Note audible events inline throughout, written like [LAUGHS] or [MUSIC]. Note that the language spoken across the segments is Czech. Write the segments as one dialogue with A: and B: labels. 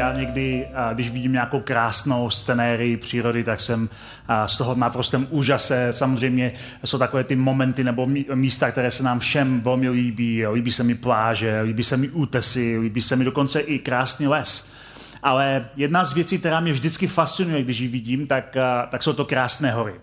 A: Já někdy, když vidím nějakou krásnou scenérii přírody, tak jsem z toho naprostém úžase. Samozřejmě jsou takové ty momenty nebo místa, které se nám všem velmi líbí. Líbí se mi pláže, líbí se mi útesy, líbí se mi dokonce i krásný les. Ale jedna z věcí, která mě vždycky fascinuje, když ji vidím, tak, tak jsou to krásné hory.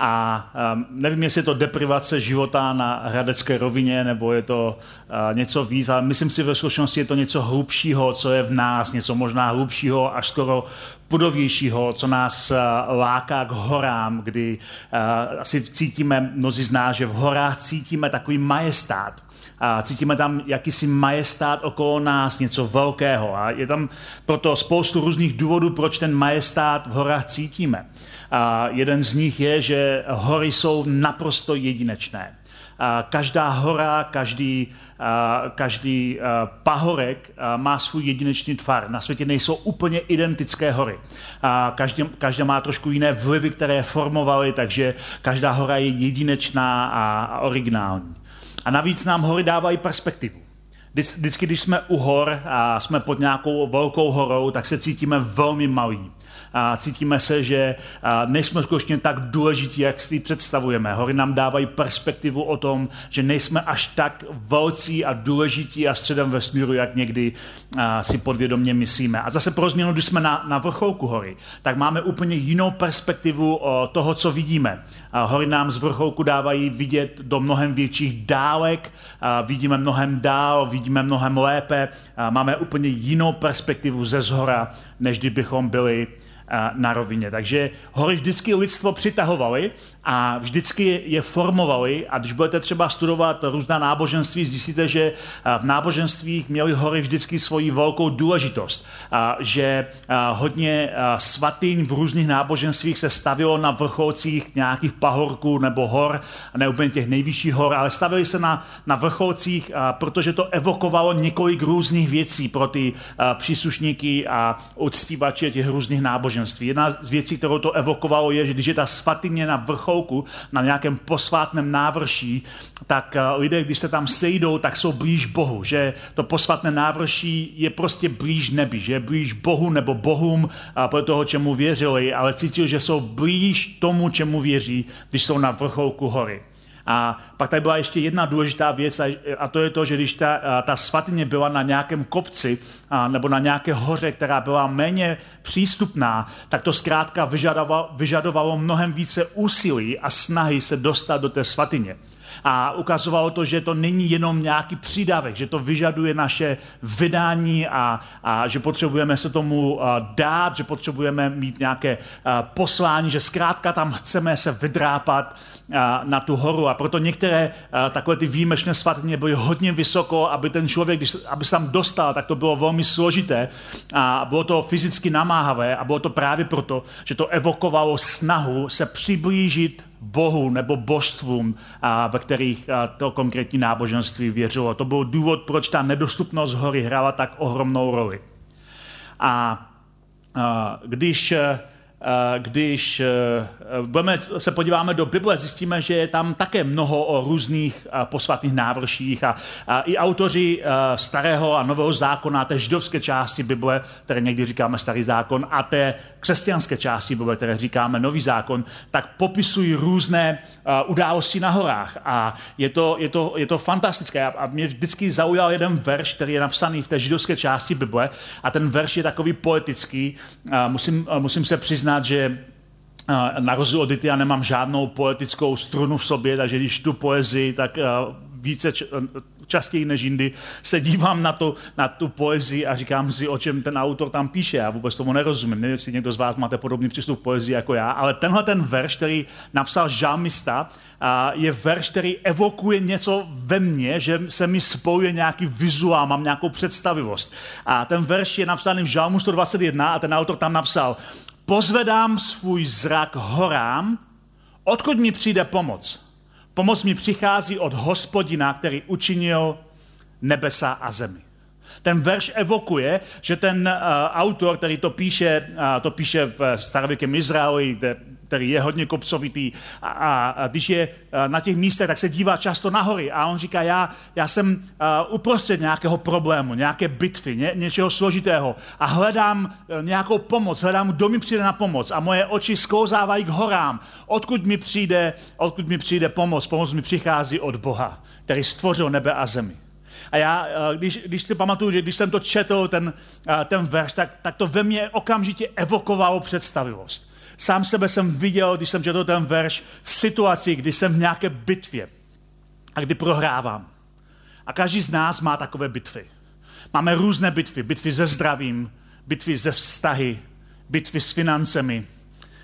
A: A um, nevím, jestli je to deprivace života na hradecké rovině, nebo je to uh, něco víc, ale myslím si ve skutečnosti je to něco hlubšího, co je v nás, něco možná hlubšího, až skoro pudovějšího, co nás uh, láká k horám, kdy uh, asi cítíme, mnozí z nás, že v horách cítíme takový majestát. A cítíme tam jakýsi majestát okolo nás, něco velkého. A je tam proto spoustu různých důvodů, proč ten majestát v horách cítíme. A jeden z nich je, že hory jsou naprosto jedinečné. A každá hora, každý, a každý pahorek má svůj jedinečný tvar. Na světě nejsou úplně identické hory. A každý, každá má trošku jiné vlivy, které formovaly, takže každá hora je jedinečná a, a originální. A navíc nám hory dávají perspektivu. Vždycky, když jsme u hor a jsme pod nějakou velkou horou, tak se cítíme velmi malí a cítíme se, že nejsme skutečně tak důležití, jak si představujeme. Hory nám dávají perspektivu o tom, že nejsme až tak velcí a důležití a středem vesmíru, jak někdy si podvědomě myslíme. A zase pro změnu, když jsme na, na vrcholku hory, tak máme úplně jinou perspektivu toho, co vidíme. A hory nám z vrcholku dávají vidět do mnohem větších dálek, a vidíme mnohem dál, vidíme mnohem lépe, a máme úplně jinou perspektivu ze zhora, než kdybychom byli na rovině. Takže hory vždycky lidstvo přitahovaly a vždycky je formovaly a když budete třeba studovat různá náboženství, zjistíte, že v náboženstvích měly hory vždycky svoji velkou důležitost. Že hodně svatyň v různých náboženstvích se stavilo na vrcholcích nějakých pahorků nebo hor, ne úplně těch nejvyšších hor, ale stavili se na, na vrcholcích, protože to evokovalo několik různých věcí pro ty příslušníky a uctívače těch různých náboženství. Jedna z věcí, kterou to evokovalo, je, že když je ta svatyně na vrcholku, na nějakém posvátném návrší, tak lidé, když se tam sejdou, tak jsou blíž Bohu, že to posvátné návrší je prostě blíž nebi, že je blíž Bohu nebo Bohům a pro toho, čemu věřili, ale cítil, že jsou blíž tomu, čemu věří, když jsou na vrcholku hory. A pak tady byla ještě jedna důležitá věc, a to je to, že když ta, ta svatyně byla na nějakém kopci a, nebo na nějaké hoře, která byla méně přístupná, tak to zkrátka vyžadovalo, vyžadovalo mnohem více úsilí a snahy se dostat do té svatyně. A ukazovalo to, že to není jenom nějaký přídavek, že to vyžaduje naše vydání a, a že potřebujeme se tomu dát, že potřebujeme mít nějaké poslání, že zkrátka tam chceme se vydrápat na tu horu. A proto některé takové ty výjimečné svatyně byly hodně vysoko, aby ten člověk, když, aby se tam dostal, tak to bylo velmi složité a bylo to fyzicky namáhavé a bylo to právě proto, že to evokovalo snahu se přiblížit bohu nebo božstvům, ve kterých to konkrétní náboženství věřilo. To byl důvod, proč ta nedostupnost hory hrála tak ohromnou roli. A když Eh, když eh, budeme, se podíváme do Bible, zjistíme, že je tam také mnoho o různých eh, posvatných návrších a, a i autoři starého a nového zákona, té židovské části Bible, které někdy říkáme starý zákon, a té křesťanské části Bible, které říkáme nový zákon, tak popisují různé události na horách. A je to, je to, je to fantastické. A mě vždycky zaujal jeden verš, který je napsaný v té židovské části Bible. A ten verš je takový poetický. Musím, musím se přiznat, přiznat, že na rozdíl od já nemám žádnou poetickou strunu v sobě, takže když tu poezii, tak více častěji než jindy se dívám na, to, na tu poezii a říkám si, o čem ten autor tam píše. Já vůbec tomu nerozumím. Nevím, jestli někdo z vás máte podobný přístup k poezii jako já, ale tenhle ten verš, který napsal žalmista, je verš, který evokuje něco ve mně, že se mi spojuje nějaký vizuál, mám nějakou představivost. A ten verš je napsaný v Žalmu 121 a ten autor tam napsal, pozvedám svůj zrak horám, odkud mi přijde pomoc. Pomoc mi přichází od hospodina, který učinil nebesa a zemi. Ten verš evokuje, že ten uh, autor, který to píše, uh, to píše v starověkém Izraeli, kde který je hodně kopcovitý a, a, a když je na těch místech, tak se dívá často nahory a on říká, já, já jsem uprostřed nějakého problému, nějaké bitvy, ně, něčeho složitého a hledám e, nějakou pomoc, hledám, kdo mi přijde na pomoc a moje oči sklouzávají k horám. Odkud mi přijde, odkud mi přijde pomoc? Pomoc mi přichází od Boha, který stvořil nebe a zemi. A já, když, když si pamatuju, že když jsem to četl, ten, ten verš, tak, tak to ve mně okamžitě evokovalo představivost. Sám sebe jsem viděl, když jsem četl ten verš, v situaci, kdy jsem v nějaké bitvě a kdy prohrávám. A každý z nás má takové bitvy. Máme různé bitvy. Bitvy se zdravím, bitvy ze vztahy, bitvy s financemi,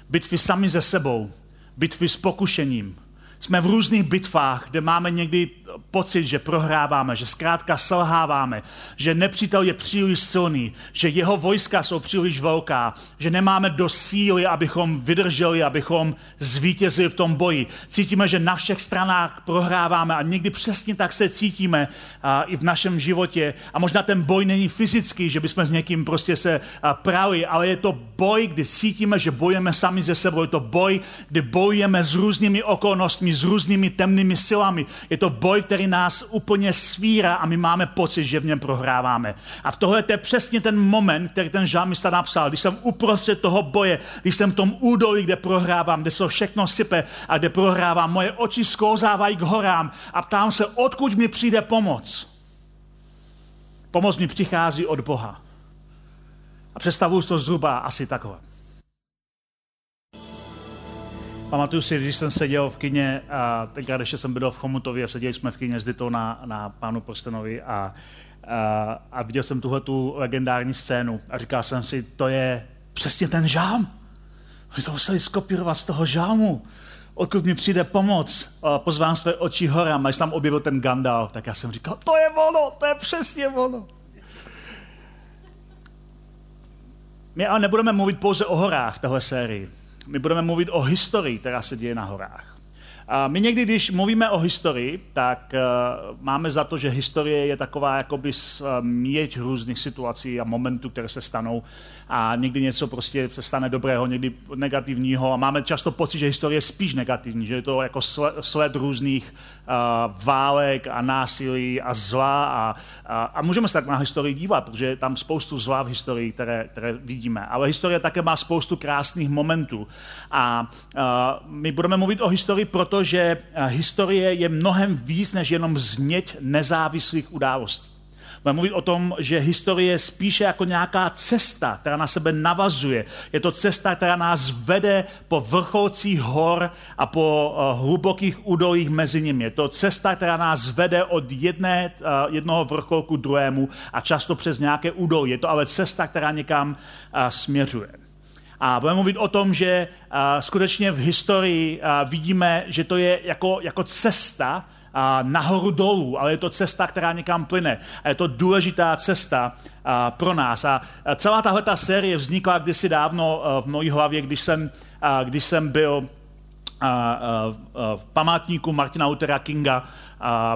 A: bitvy sami ze sebou, bitvy s pokušením. Jsme v různých bitvách, kde máme někdy pocit, že prohráváme, že zkrátka selháváme, že nepřítel je příliš silný, že jeho vojska jsou příliš velká, že nemáme do síly, abychom vydrželi, abychom zvítězili v tom boji. Cítíme, že na všech stranách prohráváme a někdy přesně tak se cítíme a, i v našem životě. A možná ten boj není fyzický, že bychom s někým prostě se a, prali, ale je to boj, kdy cítíme, že bojujeme sami ze sebou. Je to boj, kdy bojujeme s různými okolnostmi, s různými temnými silami. Je to boj, který nás úplně svírá a my máme pocit, že v něm prohráváme. A v tohle je přesně ten moment, který ten žámista napsal, když jsem uprostřed toho boje, když jsem v tom údolí, kde prohrávám, kde se všechno sype a kde prohrávám, moje oči sklouzávají k horám a ptám se, odkud mi přijde pomoc. Pomoc mi přichází od Boha. A představuju to zhruba asi takhle. Pamatuju si, když jsem seděl v kině, a tenkrát ještě jsem byl v Chomutově a seděli jsme v kině s Ditou na, na pánu Prstenovi a, a, a viděl jsem tuhle tu legendární scénu a říkal jsem si, to je přesně ten žám. Oni to museli skopírovat z toho žámu. Odkud mi přijde pomoc, pozvám své oči horám, až tam objevil ten Gandalf, tak já jsem říkal, to je ono, to je přesně ono. My ale nebudeme mluvit pouze o horách v téhle sérii my budeme mluvit o historii, která se děje na horách. A my někdy, když mluvíme o historii, tak uh, máme za to, že historie je taková jakoby měť různých situací a momentů, které se stanou. A někdy něco prostě se stane dobrého, někdy negativního. A máme často pocit, že historie je spíš negativní, že je to jako sled různých uh, válek a násilí a zla. A, a, a můžeme se tak na historii dívat, protože je tam spoustu zla v historii, které, které vidíme. Ale historie také má spoustu krásných momentů. A uh, my budeme mluvit o historii, protože historie je mnohem víc než jenom změť nezávislých událostí. Budeme mluvit o tom, že historie je spíše jako nějaká cesta, která na sebe navazuje. Je to cesta, která nás vede po vrcholcích hor a po uh, hlubokých údolích mezi nimi. Je to cesta, která nás vede od jedné, uh, jednoho vrcholku druhému a často přes nějaké údolí. Je to ale cesta, která někam směřuje. A budeme mluvit o tom, že skutečně v historii vidíme, že to je jako, jako cesta, nahoru dolů, ale je to cesta, která někam plyne. A je to důležitá cesta pro nás. A celá tahle ta série vznikla kdysi dávno v mojí hlavě, když jsem, když jsem byl v památníku Martina Luthera Kinga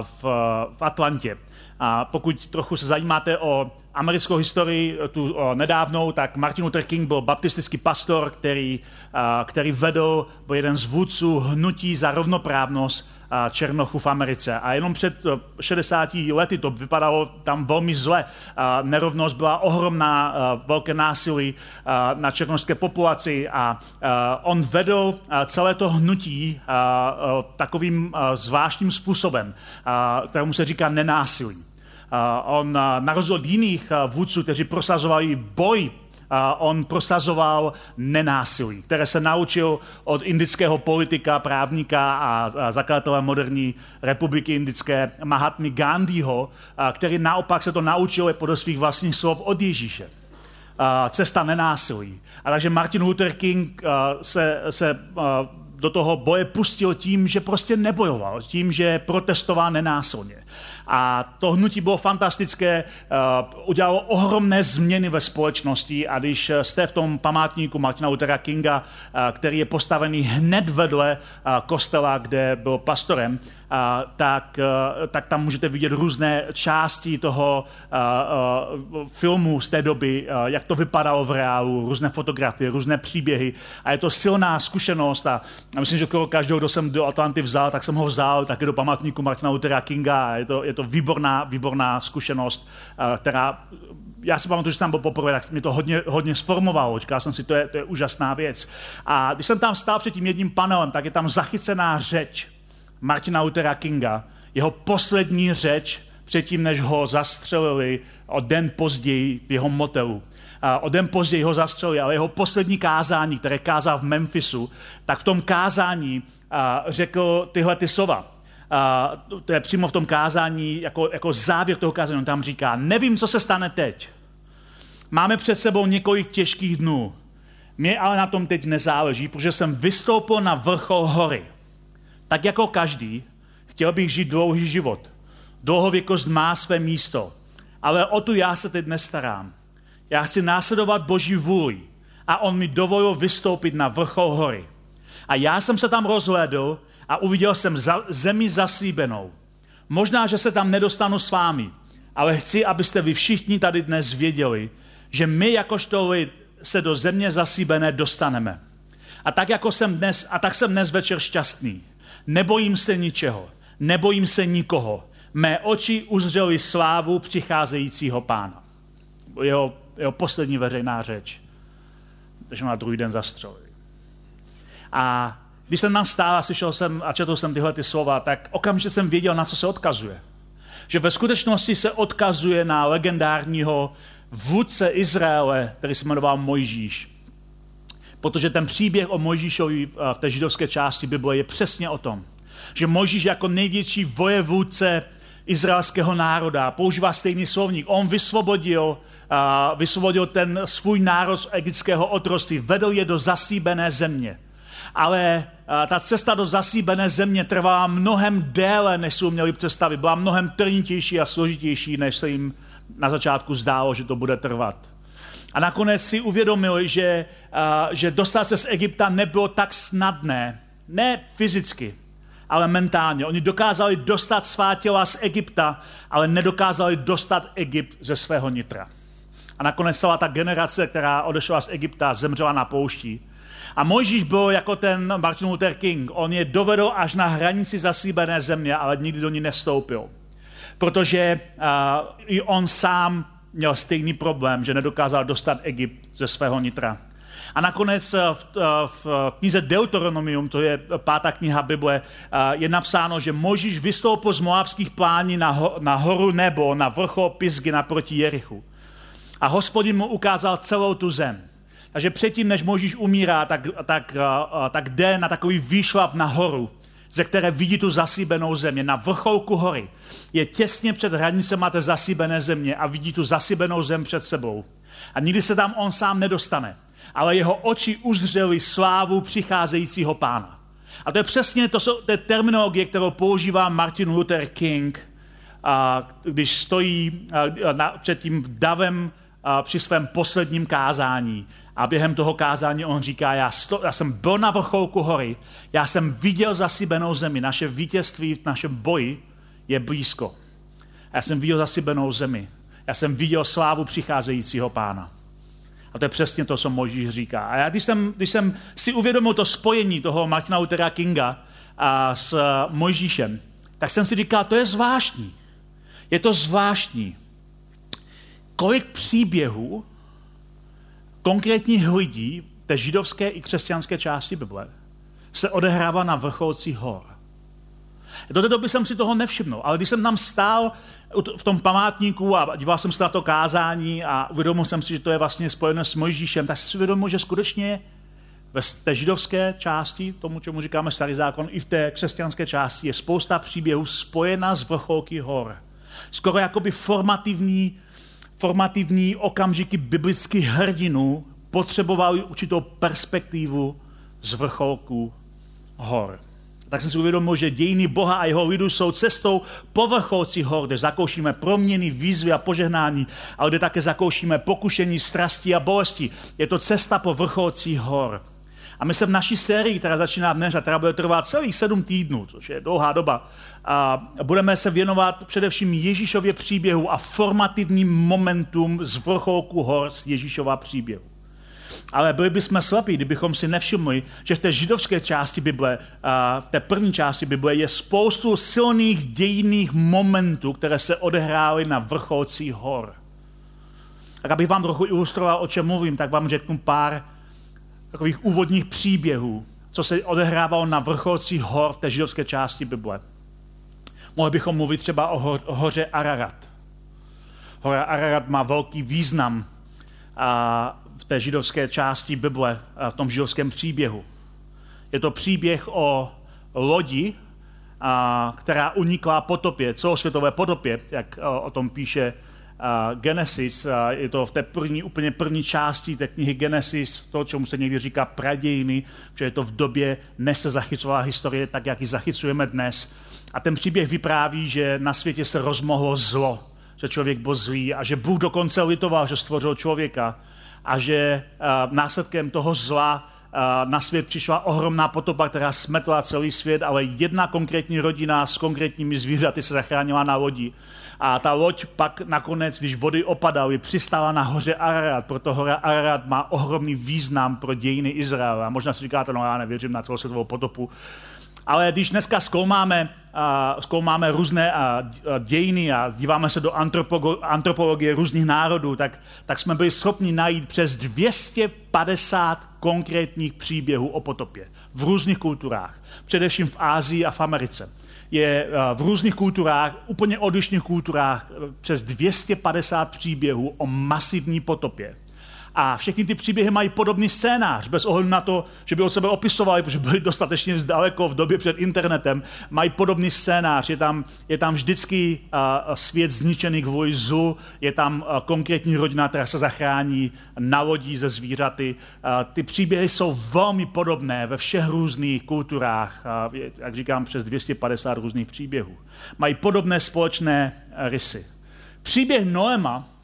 A: v Atlantě. A pokud trochu se zajímáte o americkou historii, tu o nedávnou, tak Martin Luther King byl baptistický pastor, který, který vedl, byl jeden z vůdců hnutí za rovnoprávnost Černochů v Americe. A jenom před 60 eh, lety to vypadalo tam velmi zle. Nerovnost byla ohromná, eh, velké násilí eh, na černožské populaci a on vedl celé to hnutí takovým zvláštním způsobem, kterému se říká nenásilí. On na rozdíl od jiných vůdců, kteří prosazovali boj on prosazoval nenásilí, které se naučil od indického politika, právníka a zakladatele moderní republiky indické Mahatmy Gandhiho, který naopak se to naučil podle svých vlastních slov od Ježíše. Cesta nenásilí. A takže Martin Luther King se, se do toho boje pustil tím, že prostě nebojoval, tím, že protestoval nenásilně. A to hnutí bylo fantastické, uh, udělalo ohromné změny ve společnosti a když jste v tom památníku Martina Luthera Kinga, uh, který je postavený hned vedle kostela, kde byl pastorem, tak, tak tam můžete vidět různé části toho filmu z té doby, jak to vypadalo v reálu, různé fotografie, různé příběhy. A je to silná zkušenost a myslím, že každého, kdo jsem do Atlanty vzal, tak jsem ho vzal taky do památníku Martina Luthera Kinga. Je to, je to výborná, výborná zkušenost, která já si pamatuju, že tam byl poprvé, tak mi to hodně, hodně sformovalo. Říkal jsem si, to je, to je úžasná věc. A když jsem tam stál před tím jedním panelem, tak je tam zachycená řeč Martina Luthera Kinga, jeho poslední řeč předtím, než ho zastřelili o den později v jeho motelu. A o den později ho zastřelili, ale jeho poslední kázání, které kázal v Memphisu, tak v tom kázání a, řekl tyhle ty slova. A, to je přímo v tom kázání, jako, jako závěr toho kázání, on tam říká, nevím, co se stane teď. Máme před sebou několik těžkých dnů. Mně ale na tom teď nezáleží, protože jsem vystoupil na vrchol hory. Tak jako každý, chtěl bych žít dlouhý život. Dlouhověkost má své místo, ale o tu já se teď nestarám. Já chci následovat Boží vůli a on mi dovolil vystoupit na vrchol hory. A já jsem se tam rozhlédl a uviděl jsem za, zemi zaslíbenou. Možná, že se tam nedostanu s vámi, ale chci, abyste vy všichni tady dnes věděli, že my jakožto lid se do země zasíbené dostaneme. A tak jako jsem dnes, a tak jsem dnes večer šťastný. Nebojím se ničeho, nebojím se nikoho. Mé oči uzřely slávu přicházejícího pána. Jeho, jeho poslední veřejná řeč. Takže na druhý den zastřelili. A když jsem tam stál a slyšel jsem a četl jsem tyhle ty slova, tak okamžitě jsem věděl, na co se odkazuje. Že ve skutečnosti se odkazuje na legendárního vůdce Izraele, který se jmenoval Mojžíš. Protože ten příběh o Mojžíšovi v té židovské části Bible je přesně o tom, že Mojžíš jako největší vojevůdce izraelského národa používá stejný slovník. On vysvobodil, uh, vysvobodil ten svůj národ z egyptského otroství, vedl je do zasíbené země. Ale uh, ta cesta do zasíbené země trvala mnohem déle, než si měli představit. Byla mnohem trnitější a složitější, než se jim na začátku zdálo, že to bude trvat. A nakonec si uvědomili, že, že dostat se z Egypta nebylo tak snadné, ne fyzicky, ale mentálně. Oni dokázali dostat svá těla z Egypta, ale nedokázali dostat Egypt ze svého nitra. A nakonec celá ta generace, která odešla z Egypta, zemřela na poušti. A Mojžíš byl jako ten Martin Luther King. On je dovedl až na hranici zaslíbené země, ale nikdy do ní nevstoupil. Protože uh, i on sám měl stejný problém, že nedokázal dostat Egypt ze svého nitra. A nakonec eh, v, eh, v knize Deuteronomium, to je pátá kniha Bible, eh, je napsáno, že Možíš vystoupil z moabských plání na, ho, na horu nebo, na vrchol Pisgy naproti Jerichu. A hospodin mu ukázal celou tu zem. Takže předtím, než Možíš umírá, tak, tak, tak jde na takový výšlap na horu ze které vidí tu zasíbenou země, na vrcholku hory. Je těsně před hranicema té zasíbené země a vidí tu zasíbenou zem před sebou. A nikdy se tam on sám nedostane. Ale jeho oči uzřely slávu přicházejícího pána. A to je přesně to, to je terminologie, kterou používá Martin Luther King, a, když stojí a, na, před tím davem při svém posledním kázání. A během toho kázání on říká, já, sto, já jsem byl na vrcholku hory, já jsem viděl zasybenou zemi, naše vítězství v našem boji je blízko. Já jsem viděl zasybenou zemi. Já jsem viděl slávu přicházejícího pána. A to je přesně to, co Možíš říká. A já, když jsem, když jsem si uvědomil to spojení toho Martina Luthera Kinga a s Mojžíšem, tak jsem si říkal, to je zvláštní. Je to zvláštní. Kolik příběhů konkrétních lidí té židovské i křesťanské části Bible se odehrává na vrcholcích hor. Do té doby jsem si toho nevšiml, ale když jsem tam stál v tom památníku a díval jsem se na to kázání a uvědomil jsem si, že to je vlastně spojené s Mojžíšem, tak jsem si uvědomil, že skutečně ve té židovské části, tomu, čemu říkáme starý zákon, i v té křesťanské části je spousta příběhů spojena s vrcholky hor. Skoro jakoby formativní, formativní okamžiky biblických hrdinů potřebovali určitou perspektivu z vrcholku hor. Tak jsem si uvědomil, že dějiny Boha a jeho lidu jsou cestou po vrcholci hor, kde zakoušíme proměny, výzvy a požehnání, ale kde také zakoušíme pokušení, strasti a bolesti. Je to cesta po vrcholci hor. A my se v naší sérii, která začíná dnes a která bude trvat celých sedm týdnů, což je dlouhá doba, a budeme se věnovat především Ježíšově příběhu a formativním momentům z vrcholku hor z Ježíšova příběhu. Ale byli bychom slepí, kdybychom si nevšimli, že v té židovské části Bible, v té první části Bible je spoustu silných dějinných momentů, které se odehrály na vrcholcích hor. Tak abych vám trochu ilustroval, o čem mluvím, tak vám řeknu pár takových úvodních příběhů, co se odehrávalo na vrcholcích hor v té židovské části Bible. Mohli bychom mluvit třeba o, ho, o hoře Ararat. Hora Ararat má velký význam a v té židovské části Bible, v tom židovském příběhu. Je to příběh o lodi, a, která unikla potopě, celosvětové potopě, jak o tom píše Genesis, je to v té první, úplně první části té knihy Genesis, to, čemu se někdy říká pradějiny, že je to v době, než se zachycovala historie, tak jak ji zachycujeme dnes. A ten příběh vypráví, že na světě se rozmohlo zlo, že člověk byl zlý a že Bůh dokonce litoval, že stvořil člověka a že následkem toho zla na svět přišla ohromná potopa, která smetla celý svět, ale jedna konkrétní rodina s konkrétními zvířaty se zachránila na lodi. A ta loď pak nakonec, když vody opadaly, přistála na hoře Ararat, proto hora Ararat má ohromný význam pro dějiny Izraela. A možná si říkáte, no já nevěřím na celosvětovou potopu. Ale když dneska zkoumáme, uh, zkoumáme různé dějiny a díváme se do antropologie různých národů, tak, tak jsme byli schopni najít přes 250 konkrétních příběhů o potopě v různých kulturách, především v Ázii a v Americe je v různých kulturách, úplně odlišných kulturách, eh, přes 250 příběhů o masivní potopě. A všechny ty příběhy mají podobný scénář, bez ohledu na to, že by od sebe opisovali, protože byli dostatečně daleko v době před internetem, mají podobný scénář. Je tam, je tam vždycky uh, svět zničený kvůli zlu, je tam uh, konkrétní rodina, která se zachrání na lodí ze zvířaty. Uh, ty příběhy jsou velmi podobné ve všech různých kulturách, uh, jak říkám, přes 250 různých příběhů. Mají podobné společné rysy. Příběh Noema,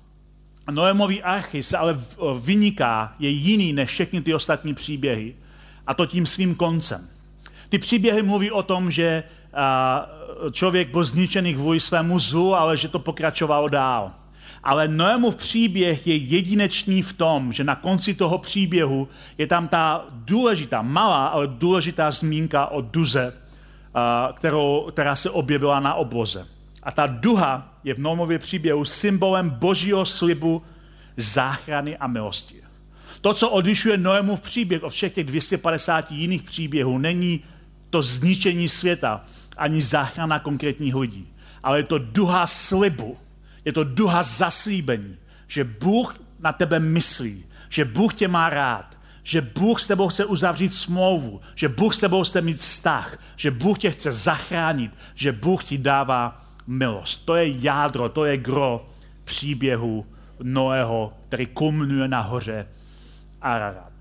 A: Noémový archy se ale vyniká, je jiný než všechny ty ostatní příběhy, a to tím svým koncem. Ty příběhy mluví o tom, že člověk byl zničený kvůli svému zlu, ale že to pokračovalo dál. Ale Noémův příběh je jedinečný v tom, že na konci toho příběhu je tam ta důležitá, malá, ale důležitá zmínka o duze, kterou, která se objevila na obloze. A ta duha je v Noémově příběhu symbolem božího slibu záchrany a milosti. To, co odlišuje Noémův příběh od všech těch 250 jiných příběhů, není to zničení světa, ani záchrana konkrétních lidí, ale je to duha slibu, je to duha zaslíbení, že Bůh na tebe myslí, že Bůh tě má rád, že Bůh s tebou chce uzavřít smlouvu, že Bůh s tebou chce mít vztah, že Bůh tě chce zachránit, že Bůh ti dává milost. To je jádro, to je gro příběhu Noého, který kulminuje na hoře Ararat.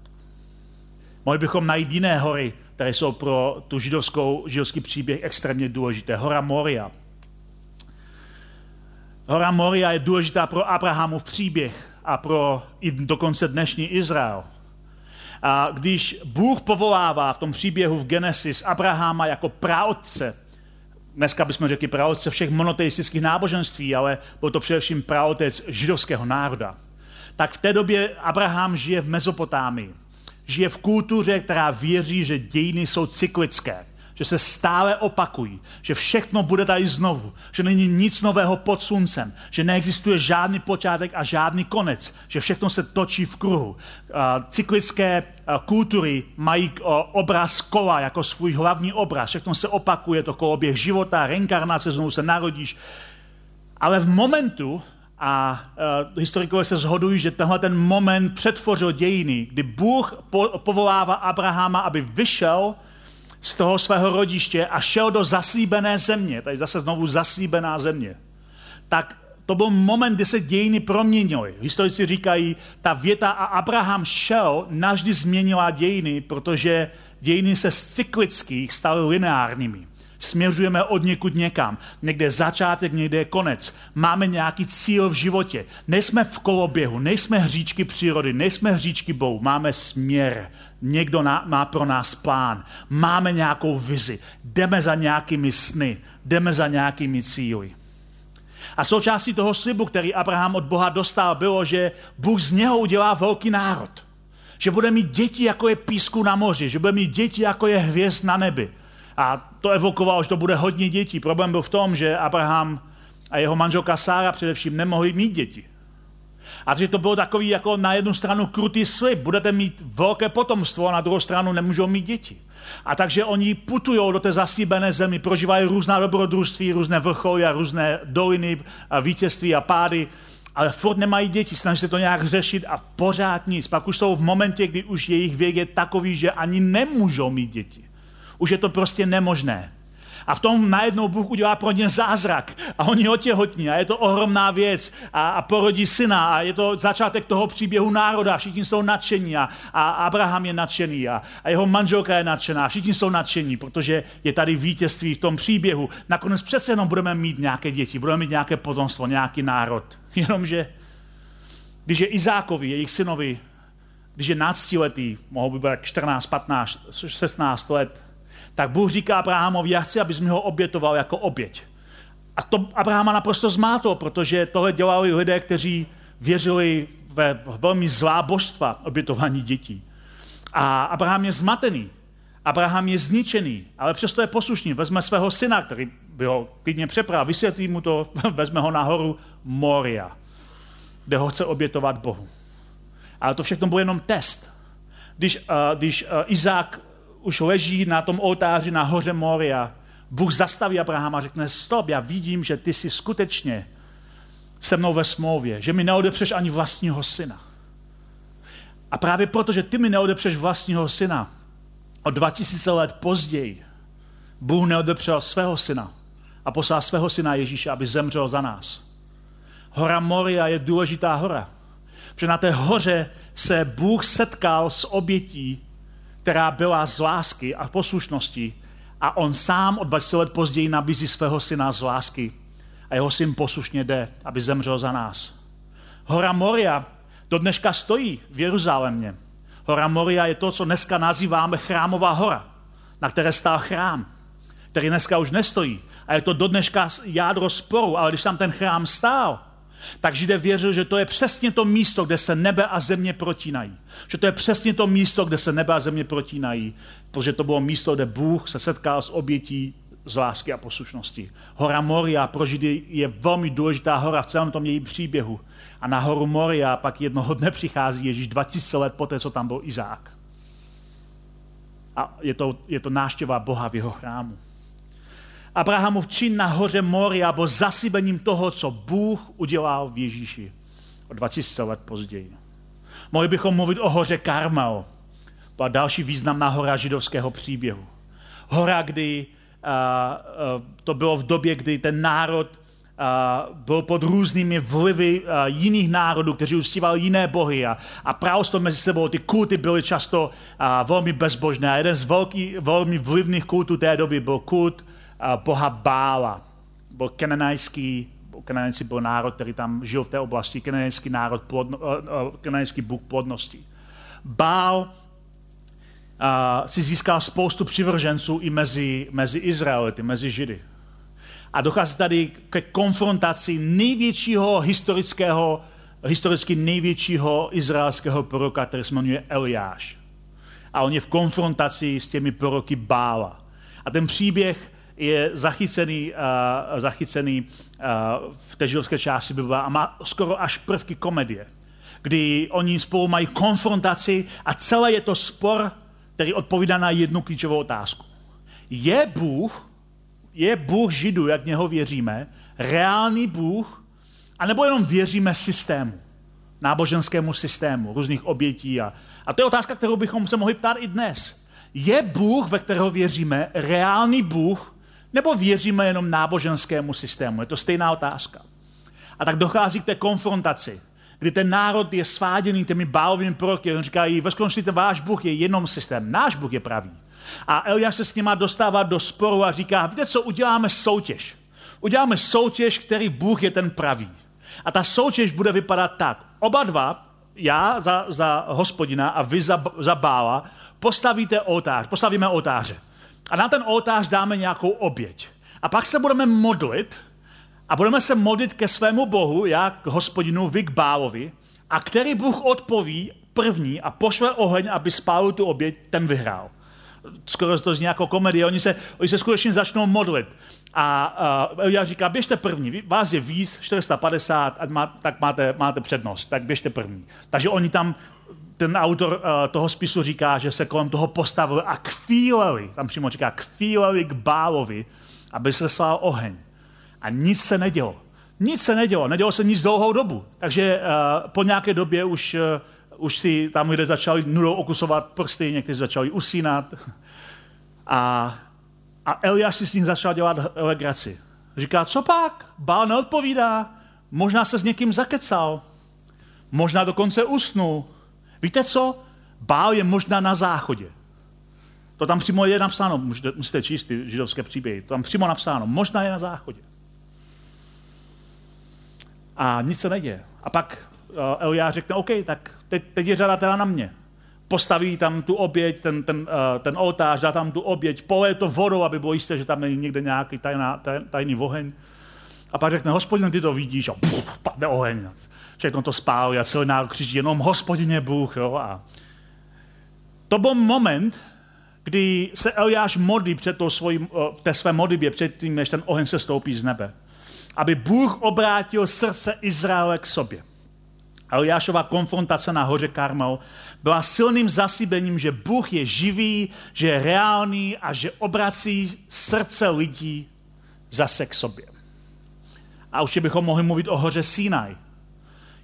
A: Mohli bychom najít jiné hory, které jsou pro tu židovskou, židovský příběh extrémně důležité. Hora Moria. Hora Moria je důležitá pro Abrahamův příběh a pro i dokonce dnešní Izrael. A když Bůh povolává v tom příběhu v Genesis Abrahama jako praotce dneska bychom řekli praotce všech monoteistických náboženství, ale byl to především praotec židovského národa. Tak v té době Abraham žije v Mezopotámii. Žije v kultuře, která věří, že dějiny jsou cyklické že se stále opakují, že všechno bude tady znovu, že není nic nového pod sluncem, že neexistuje žádný počátek a žádný konec, že všechno se točí v kruhu. Cyklické kultury mají obraz kola jako svůj hlavní obraz, všechno se opakuje, to koloběh života, reinkarnace, znovu se narodíš. Ale v momentu, a uh, historikové se shodují, že tenhle ten moment přetvořil dějiny, kdy Bůh po, povolává Abrahama, aby vyšel z toho svého rodiště a šel do zaslíbené země, tady zase znovu zaslíbená země, tak to byl moment, kdy se dějiny proměnily. Historici říkají, ta věta a Abraham šel navždy změnila dějiny, protože dějiny se z cyklických staly lineárními. Směřujeme od někud někam. Někde je začátek, někde je konec. Máme nějaký cíl v životě. Nejsme v koloběhu, nejsme hříčky přírody, nejsme hříčky Bohu. Máme směr. Někdo má pro nás plán. Máme nějakou vizi. Jdeme za nějakými sny. Jdeme za nějakými cíly. A součástí toho slibu, který Abraham od Boha dostal, bylo, že Bůh z něho udělá velký národ. Že bude mít děti, jako je písku na moři, že bude mít děti, jako je hvězd na nebi. A to evokovalo, že to bude hodně dětí. Problém byl v tom, že Abraham a jeho manželka Sára především nemohli mít děti. A že to bylo takový jako na jednu stranu krutý slib, budete mít velké potomstvo a na druhou stranu nemůžou mít děti. A takže oni putují do té zaslíbené zemi, prožívají různá dobrodružství, různé vrcholy a různé doliny a vítězství a pády, ale furt nemají děti, snaží se to nějak řešit a pořád nic. Pak už jsou v momentě, kdy už jejich věk je takový, že ani nemůžou mít děti. Už je to prostě nemožné. A v tom najednou Bůh udělá pro ně zázrak. A oni otěhotní a je to ohromná věc. A, a porodí syna a je to začátek toho příběhu národa. Všichni jsou nadšení a, a Abraham je nadšený a, a jeho manželka je nadšená. Všichni jsou nadšení, protože je tady vítězství v tom příběhu. Nakonec přece jenom budeme mít nějaké děti, budeme mít nějaké potomstvo, nějaký národ. [LAUGHS] Jenomže, když je Izákovi, jejich synovi, když je náctiletý, mohou by být 14, 15, 16 let, tak Bůh říká Abrahamovi, já chci, abys mi ho obětoval jako oběť. A to Abrahama naprosto zmátlo, protože tohle dělali lidé, kteří věřili ve velmi zlá božstva obětování dětí. A Abraham je zmatený. Abraham je zničený, ale přesto je poslušný. Vezme svého syna, který by ho klidně přepral, vysvětlí mu to, [LAUGHS] vezme ho nahoru Moria, kde ho chce obětovat Bohu. Ale to všechno byl jenom test. Když, uh, když uh, Izák už leží na tom oltáři na hoře Moria, Bůh zastaví Abrahama a řekne, stop, já vidím, že ty jsi skutečně se mnou ve smlouvě, že mi neodepřeš ani vlastního syna. A právě proto, že ty mi neodepřeš vlastního syna, o 2000 let později, Bůh neodepřel svého syna a poslal svého syna Ježíše, aby zemřel za nás. Hora Moria je důležitá hora, protože na té hoře se Bůh setkal s obětí která byla z lásky a poslušnosti a on sám o 20 let později nabízí svého syna z lásky a jeho syn poslušně jde, aby zemřel za nás. Hora Moria do dneška stojí v Jeruzalémě. Hora Moria je to, co dneska nazýváme chrámová hora, na které stál chrám, který dneska už nestojí. A je to do dneška jádro sporu, ale když tam ten chrám stál, tak Židé věřil, že to je přesně to místo, kde se nebe a země protínají. Že to je přesně to místo, kde se nebe a země protínají, protože to bylo místo, kde Bůh se setkal s obětí z lásky a poslušnosti. Hora Moria pro Židy je velmi důležitá hora v celém tom její příběhu. A na horu Moria pak jednoho dne přichází Ježíš 2000 let poté, co tam byl Izák. A je to, je to náštěva Boha v jeho chrámu. Abrahamův čin na hoře Moria byl zasybením toho, co Bůh udělal v Ježíši o 2000 let později. Mohli bychom mluvit o hoře Karmel. Byla další významná hora židovského příběhu. Hora, kdy uh, uh, to bylo v době, kdy ten národ uh, byl pod různými vlivy uh, jiných národů, kteří uctívali jiné bohy a, a právost mezi sebou, ty kulty byly často uh, velmi bezbožné. A jeden z velký, velmi vlivných kultů té doby byl kult boha Bála. Byl kenanajský, kenanajský byl národ, který tam žil v té oblasti, kenanajský národ, plodno, kenanajský bůh plodnosti. Bál si získal spoustu přivrženců i mezi, mezi Izraelity, mezi Židy. A dochází tady ke konfrontaci největšího historického, historicky největšího izraelského proroka, který se jmenuje Eliáš. A on je v konfrontaci s těmi proroky Bála. A ten příběh je zachycený, uh, zachycený uh, v té židovské části Bible a má skoro až prvky komedie, kdy oni spolu mají konfrontaci a celé je to spor, který odpovídá na jednu klíčovou otázku. Je Bůh, je Bůh Židů, jak něho věříme, reálný Bůh, anebo jenom věříme systému, náboženskému systému, různých obětí. A, a to je otázka, kterou bychom se mohli ptát i dnes. Je Bůh, ve kterého věříme, reálný Bůh, nebo věříme jenom náboženskému systému? Je to stejná otázka. A tak dochází k té konfrontaci, kdy ten národ je sváděný těmi bálovými proroky. On říkají, ve skutečnosti váš Bůh je jenom systém, náš Bůh je pravý. A Eliáš se s nima dostává do sporu a říká, víte co, uděláme soutěž. Uděláme soutěž, který Bůh je ten pravý. A ta soutěž bude vypadat tak. Oba dva, já za, za hospodina a vy za, za bála, postavíte oltář, postavíme oltáře. A na ten oltář dáme nějakou oběť. A pak se budeme modlit a budeme se modlit ke svému Bohu, já k hospodinu, vy k Bálovi, a který Bůh odpoví první a pošle oheň, aby spálil tu oběť, ten vyhrál. Skoro to zní jako komedie. Oni se, oni se skutečně začnou modlit. A uh, já říká, běžte první, vás je víc, 450, ať má, tak máte, máte přednost, tak běžte první. Takže oni tam, ten autor uh, toho spisu říká, že se kolem toho postavili a kvíleli, tam přímo říká, kvíleli k Bálovi, aby se slal oheň. A nic se nedělo. Nic se nedělo, nedělo se nic dlouhou dobu. Takže uh, po nějaké době už, uh, už si tam lidé začali nudou okusovat prsty, někteří začali usínat. A, a Eliáš si s ním začal dělat legraci. Říká, co pak? Bál neodpovídá. Možná se s někým zakecal. Možná dokonce usnul. Víte co? Bál je možná na záchodě. To tam přímo je napsáno, musíte, musíte číst ty židovské příběhy. To tam přímo napsáno. Možná je na záchodě a nic se neděje. A pak uh, Eliáš řekne, OK, tak teď, teď je řada teda na mě. Postaví tam tu oběť, ten, ten, uh, ten oltář, dá tam tu oběť, poleje to vodou, aby bylo jisté, že tam není někde nějaký tajná, taj, tajný oheň. A pak řekne, hospodin, ty to vidíš, a puf, padne oheň. Všechno to spálí a celý národ křičí, jenom hospodin je Bůh. Jo? A to byl moment, kdy se Eliáš modlí před tou svojí, v té své modlitbě, před tím, než ten oheň se stoupí z nebe aby Bůh obrátil srdce Izraele k sobě. Eliášova konfrontace na hoře Karmel byla silným zasíbením, že Bůh je živý, že je reálný a že obrací srdce lidí zase k sobě. A už bychom mohli mluvit o hoře Sinai.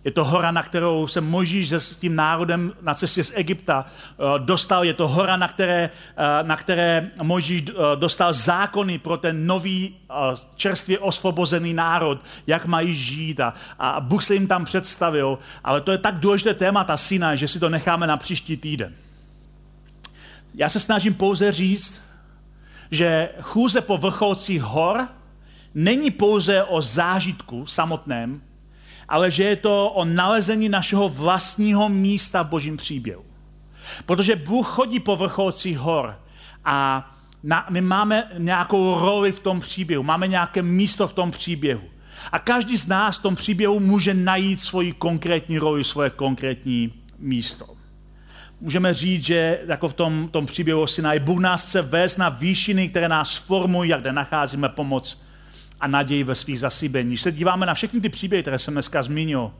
A: Je to hora, na kterou se Možíš s tím národem na cestě z Egypta eh, dostal. Je to hora, na které, eh, na které Možíš eh, dostal zákony pro ten nový čerstvě osvobozený národ, jak mají žít. A, a Bůh se jim tam představil. Ale to je tak důležité téma, ta Sinai, že si to necháme na příští týden. Já se snažím pouze říct, že chůze po vrcholcích hor není pouze o zážitku samotném, ale že je to o nalezení našeho vlastního místa v božím příběhu. Protože Bůh chodí po vrcholcích hor a na, my máme nějakou roli v tom příběhu, máme nějaké místo v tom příběhu. A každý z nás v tom příběhu může najít svoji konkrétní roli, svoje konkrétní místo. Můžeme říct, že jako v tom, tom příběhu Sinai, Bůh nás chce vést na výšiny, které nás formují, kde nacházíme pomoc a naději ve svých zasíbení. Když se díváme na všechny ty příběhy, které jsem dneska zmínil,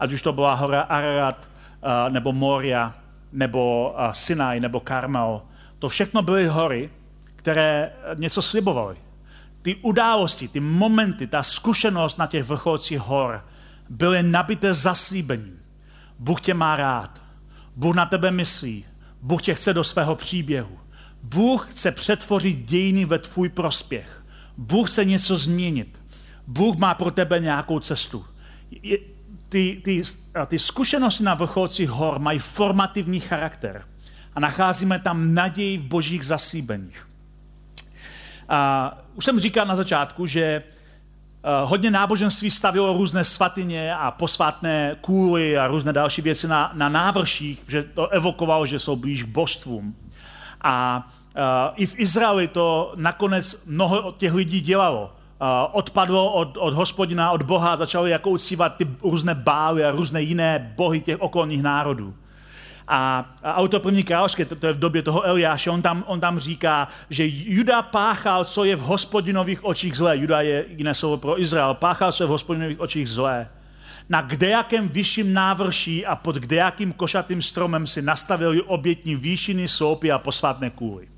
A: ať už to byla hora Ararat, uh, nebo Moria, nebo uh, Sinai, nebo Karmel, to všechno byly hory, které něco slibovaly. Ty události, ty momenty, ta zkušenost na těch vrcholcích hor byly nabité zaslíbením. Bůh tě má rád. Bůh na tebe myslí. Bůh tě chce do svého příběhu. Bůh chce přetvořit dějiny ve tvůj prospěch. Bůh chce něco změnit. Bůh má pro tebe nějakou cestu. Ty, ty, ty zkušenosti na vrcholcích hor mají formativní charakter a nacházíme tam naději v božích zasíbeních. A už jsem říkal na začátku, že hodně náboženství stavilo různé svatyně a posvátné kůly a různé další věci na, na návrších, že to evokovalo, že jsou blíž k božstvům. A I v Izraeli to nakonec mnoho těch lidí dělalo. Uh, odpadlo od, od hospodina, od Boha, začali jako uctívat ty různé bály a různé jiné bohy těch okolních národů. A, a autor první královské, to, to je v době toho Eliáše, on tam, on tam říká, že Juda páchal, co je v hospodinových očích zlé. Juda je jiné slovo pro Izrael. Páchal, co je v hospodinových očích zlé. Na kdejakém vyšším návrší a pod kdejakým košatým stromem si nastavili obětní výšiny, sloupy a posvátné kůly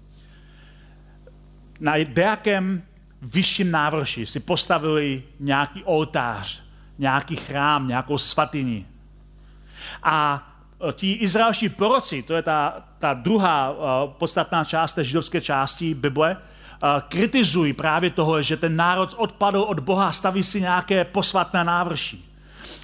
A: na jakém vyšším návrši si postavili nějaký oltář, nějaký chrám, nějakou svatyni. A e, ti izraelští proroci, to je ta, ta druhá uh, podstatná část té židovské části Bible, uh, kritizují právě toho, že ten národ odpadl od Boha, staví si nějaké posvatné návrší.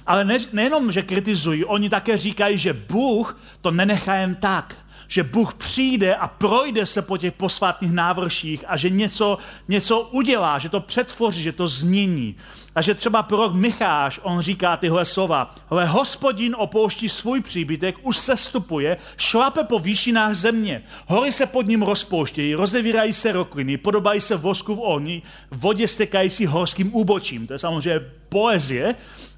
A: Ale ne, nejenom, že kritizují, oni také říkají, že Bůh to nenechá jen tak že Bůh přijde a projde se po těch posvátných návrších a že něco, něco udělá, že to přetvoří, že to změní. A že třeba prorok Micháš, on říká tyhle slova, ale hospodin opouští svůj příbytek, už se stupuje, šlape po výšinách země, hory se pod ním rozpouštějí, rozevírají se rokliny, podobají se vosku v ohni, v vodě stekající horským úbočím. To je samozřejmě poezie,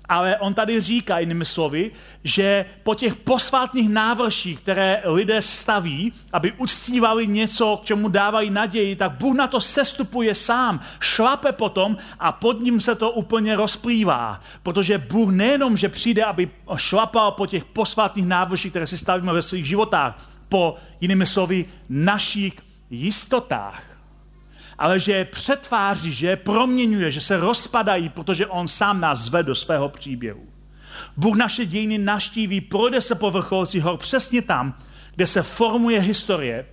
A: ale on tady říká jinými slovy, že po těch posvátných návrších, které lidé staví, aby uctívali něco, k čemu dávají naději, tak Bůh na to sestupuje sám, šlape potom a pod ním se to úplně rozplývá. Protože Bůh nejenom, že přijde, aby šlapal po těch posvátných návrších, které si stavíme ve svých životách, po jinými slovy našich jistotách, ale že je přetváří, že je proměňuje, že se rozpadají, protože on sám nás zve do svého příběhu. Bůh naše dějiny naštíví, projde se po vrcholcích hor přesně tam, kde se formuje historie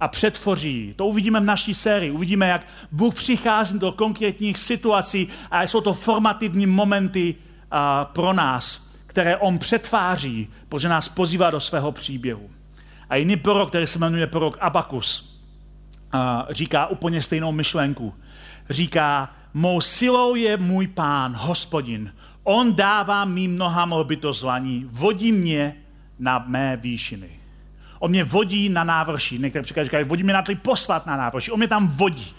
A: a přetvoří. To uvidíme v naší sérii. Uvidíme, jak Bůh přichází do konkrétních situací a jsou to formativní momenty pro nás, které on přetváří, protože nás pozývá do svého příběhu. A jiný prorok, který se jmenuje prorok Abakus, říká úplně stejnou myšlenku. Říká, mou silou je můj pán, hospodin. On dává mým nohám obytozvaní, vodí mě na mé výšiny. On mě vodí na návrší. Některé příklady říkají, vodí mě na ty poslat na návrší. On mě tam vodí.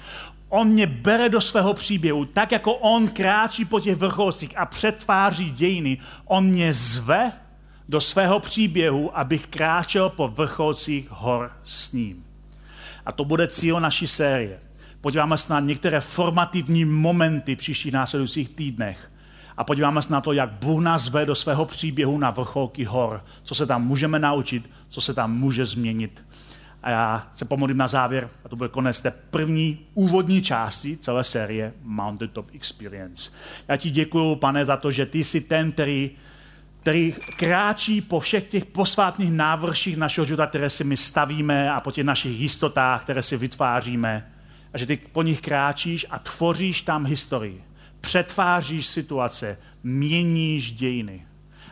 A: On mě bere do svého příběhu, tak jako on kráčí po těch vrcholcích a přetváří dějiny. On mě zve do svého příběhu, abych kráčel po vrcholcích hor s ním. A to bude cíl naší série. Podíváme se na některé formativní momenty příštích následujících týdnech. A podíváme se na to, jak Bůh nás ve do svého příběhu na vrcholky hor. Co se tam můžeme naučit, co se tam může změnit. A já se pomodlím na závěr, a to bude konec té první úvodní části celé série Mountaintop Experience. Já ti děkuji, pane, za to, že ty jsi ten, který který kráčí po všech těch posvátných návrších našeho života, které si my stavíme a po těch našich jistotách, které si vytváříme. A že ty po nich kráčíš a tvoříš tam historii. Přetváříš situace, měníš dějiny.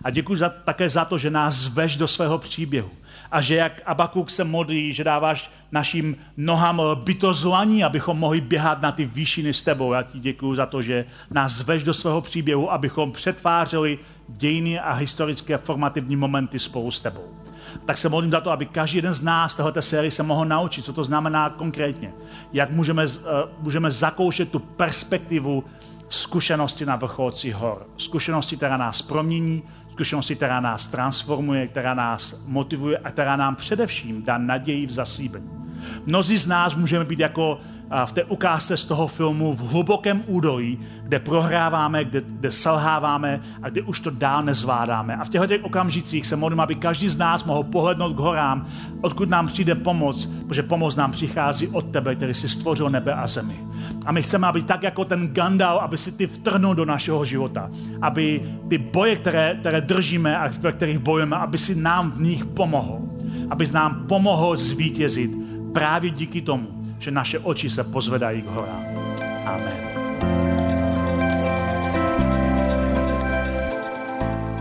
A: A děkuji za, také za to, že nás zveš do svého příběhu. A že jak Abakuk se modlí, že dáváš našim nohám bytozlaní, abychom mohli běhat na ty výšiny s tebou. Já ti děkuji za to, že nás zveš do svého příběhu, abychom přetvářeli dějiny a historické formativní momenty spolu s tebou. Tak se modlím za to, aby každý jeden z nás tohoto série se mohl naučit, co to znamená konkrétně. Jak můžeme, uh, můžeme zakoušet tu perspektivu zkušenosti na vrcholci hor. Zkušenosti, která nás promění, zkušenosti, která nás transformuje, která nás motivuje a která nám především dá naději v zasíbení. Mnozí z nás můžeme být jako v té ukázce z toho filmu v hlubokém údolí, kde prohráváme, kde, kde selháváme a kde už to dál nezvládáme. A v těchto těch okamžicích se modlím, aby každý z nás mohl pohlednout k horám, odkud nám přijde pomoc, protože pomoc nám přichází od tebe, který si stvořil nebe a zemi. A my chceme, aby tak jako ten Gandal, aby si ty vtrhnul do našeho života. Aby ty boje, které, které držíme a ve kterých bojujeme, aby si nám v nich pomohl. Aby nám pomohl zvítězit právě díky tomu, že naše oči se pozvedají k horám. Amen.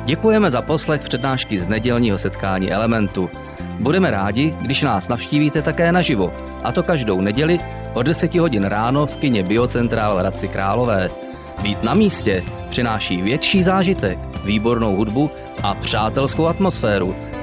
B: Děkujeme za poslech přednášky z nedělního setkání Elementu. Budeme rádi, když nás navštívíte také naživo, a to každou neděli od 10 hodin ráno v kině Biocentrál v Hradci Králové. Být na místě přináší větší zážitek, výbornou hudbu a přátelskou atmosféru.